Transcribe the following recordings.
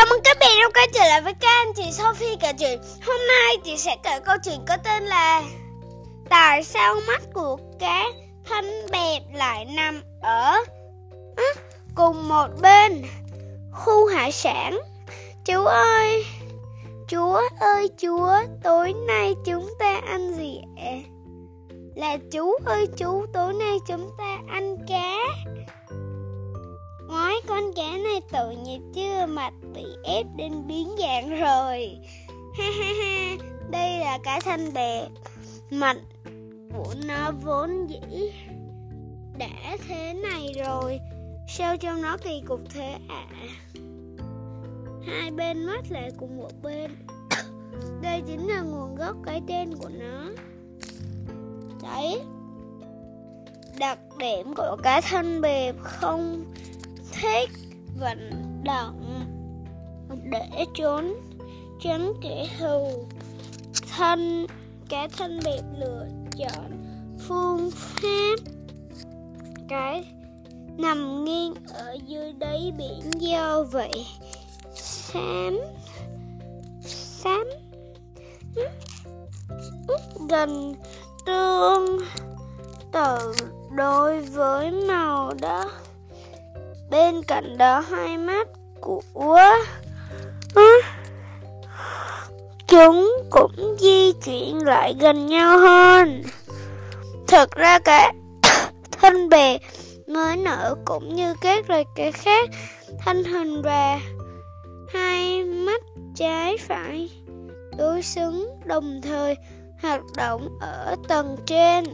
Chào mừng các bạn đã quay trở lại với kênh chị Sophie kể chuyện. Hôm nay chị sẽ kể câu chuyện có tên là Tại sao mắt của cá thân bẹp lại nằm ở à, cùng một bên? Khu hải sản. Chú ơi, chúa ơi chúa, tối nay chúng ta ăn gì ạ? Là chú ơi chú, tối nay chúng ta ăn cá. Ngoái con cá này tội nghiệp chưa mặt bị ép đến biến dạng rồi. Ha ha ha. Đây là cá xanh bè Mặt của nó vốn dĩ Đã thế này rồi. Sao trông nó kỳ cục thế ạ? À? Hai bên mắt lại cùng một bên. Đây chính là nguồn gốc cái tên của nó. Đấy. Đặc điểm của cá thân bề không thích vận động để trốn, tránh kẻ thù. Thân cái thân biệt lựa chọn phương pháp. Cái nằm nghiêng ở dưới đáy biển do vậy, xám xám, gần tương tự đối với màu đó Bên cạnh đó hai mắt của chúng cũng di chuyển lại gần nhau hơn. Thật ra cả thân bè mới nở cũng như các loài cá khác, thân hình và hai mắt trái phải đối xứng đồng thời hoạt động ở tầng trên.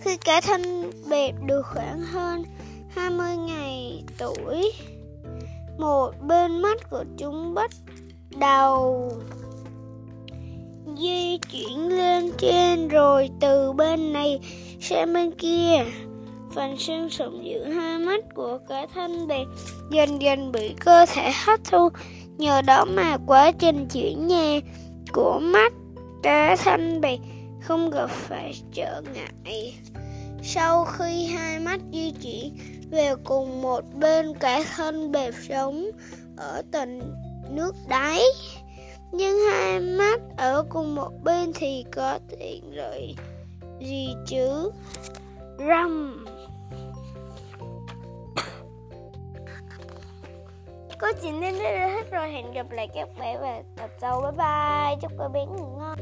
Khi cả thân bè được khoảng hơn 20 ngày tuổi. Một bên mắt của chúng bắt đầu di chuyển lên trên rồi từ bên này sang bên kia. Phần xương sống giữa hai mắt của cả thân bè dần dần bị cơ thể hấp thu. Nhờ đó mà quá trình chuyển nhà của mắt cả thân bè không gặp phải trở ngại. Sau khi hai mắt di về cùng một bên cả thân bẹp sống ở tận nước đáy. Nhưng hai mắt ở cùng một bên thì có tiện lợi gì chứ? Răm Có chuyện đến đây hết rồi. Hẹn gặp lại các bạn vào tập sau Bye bye. Chúc các bé ngủ ngon.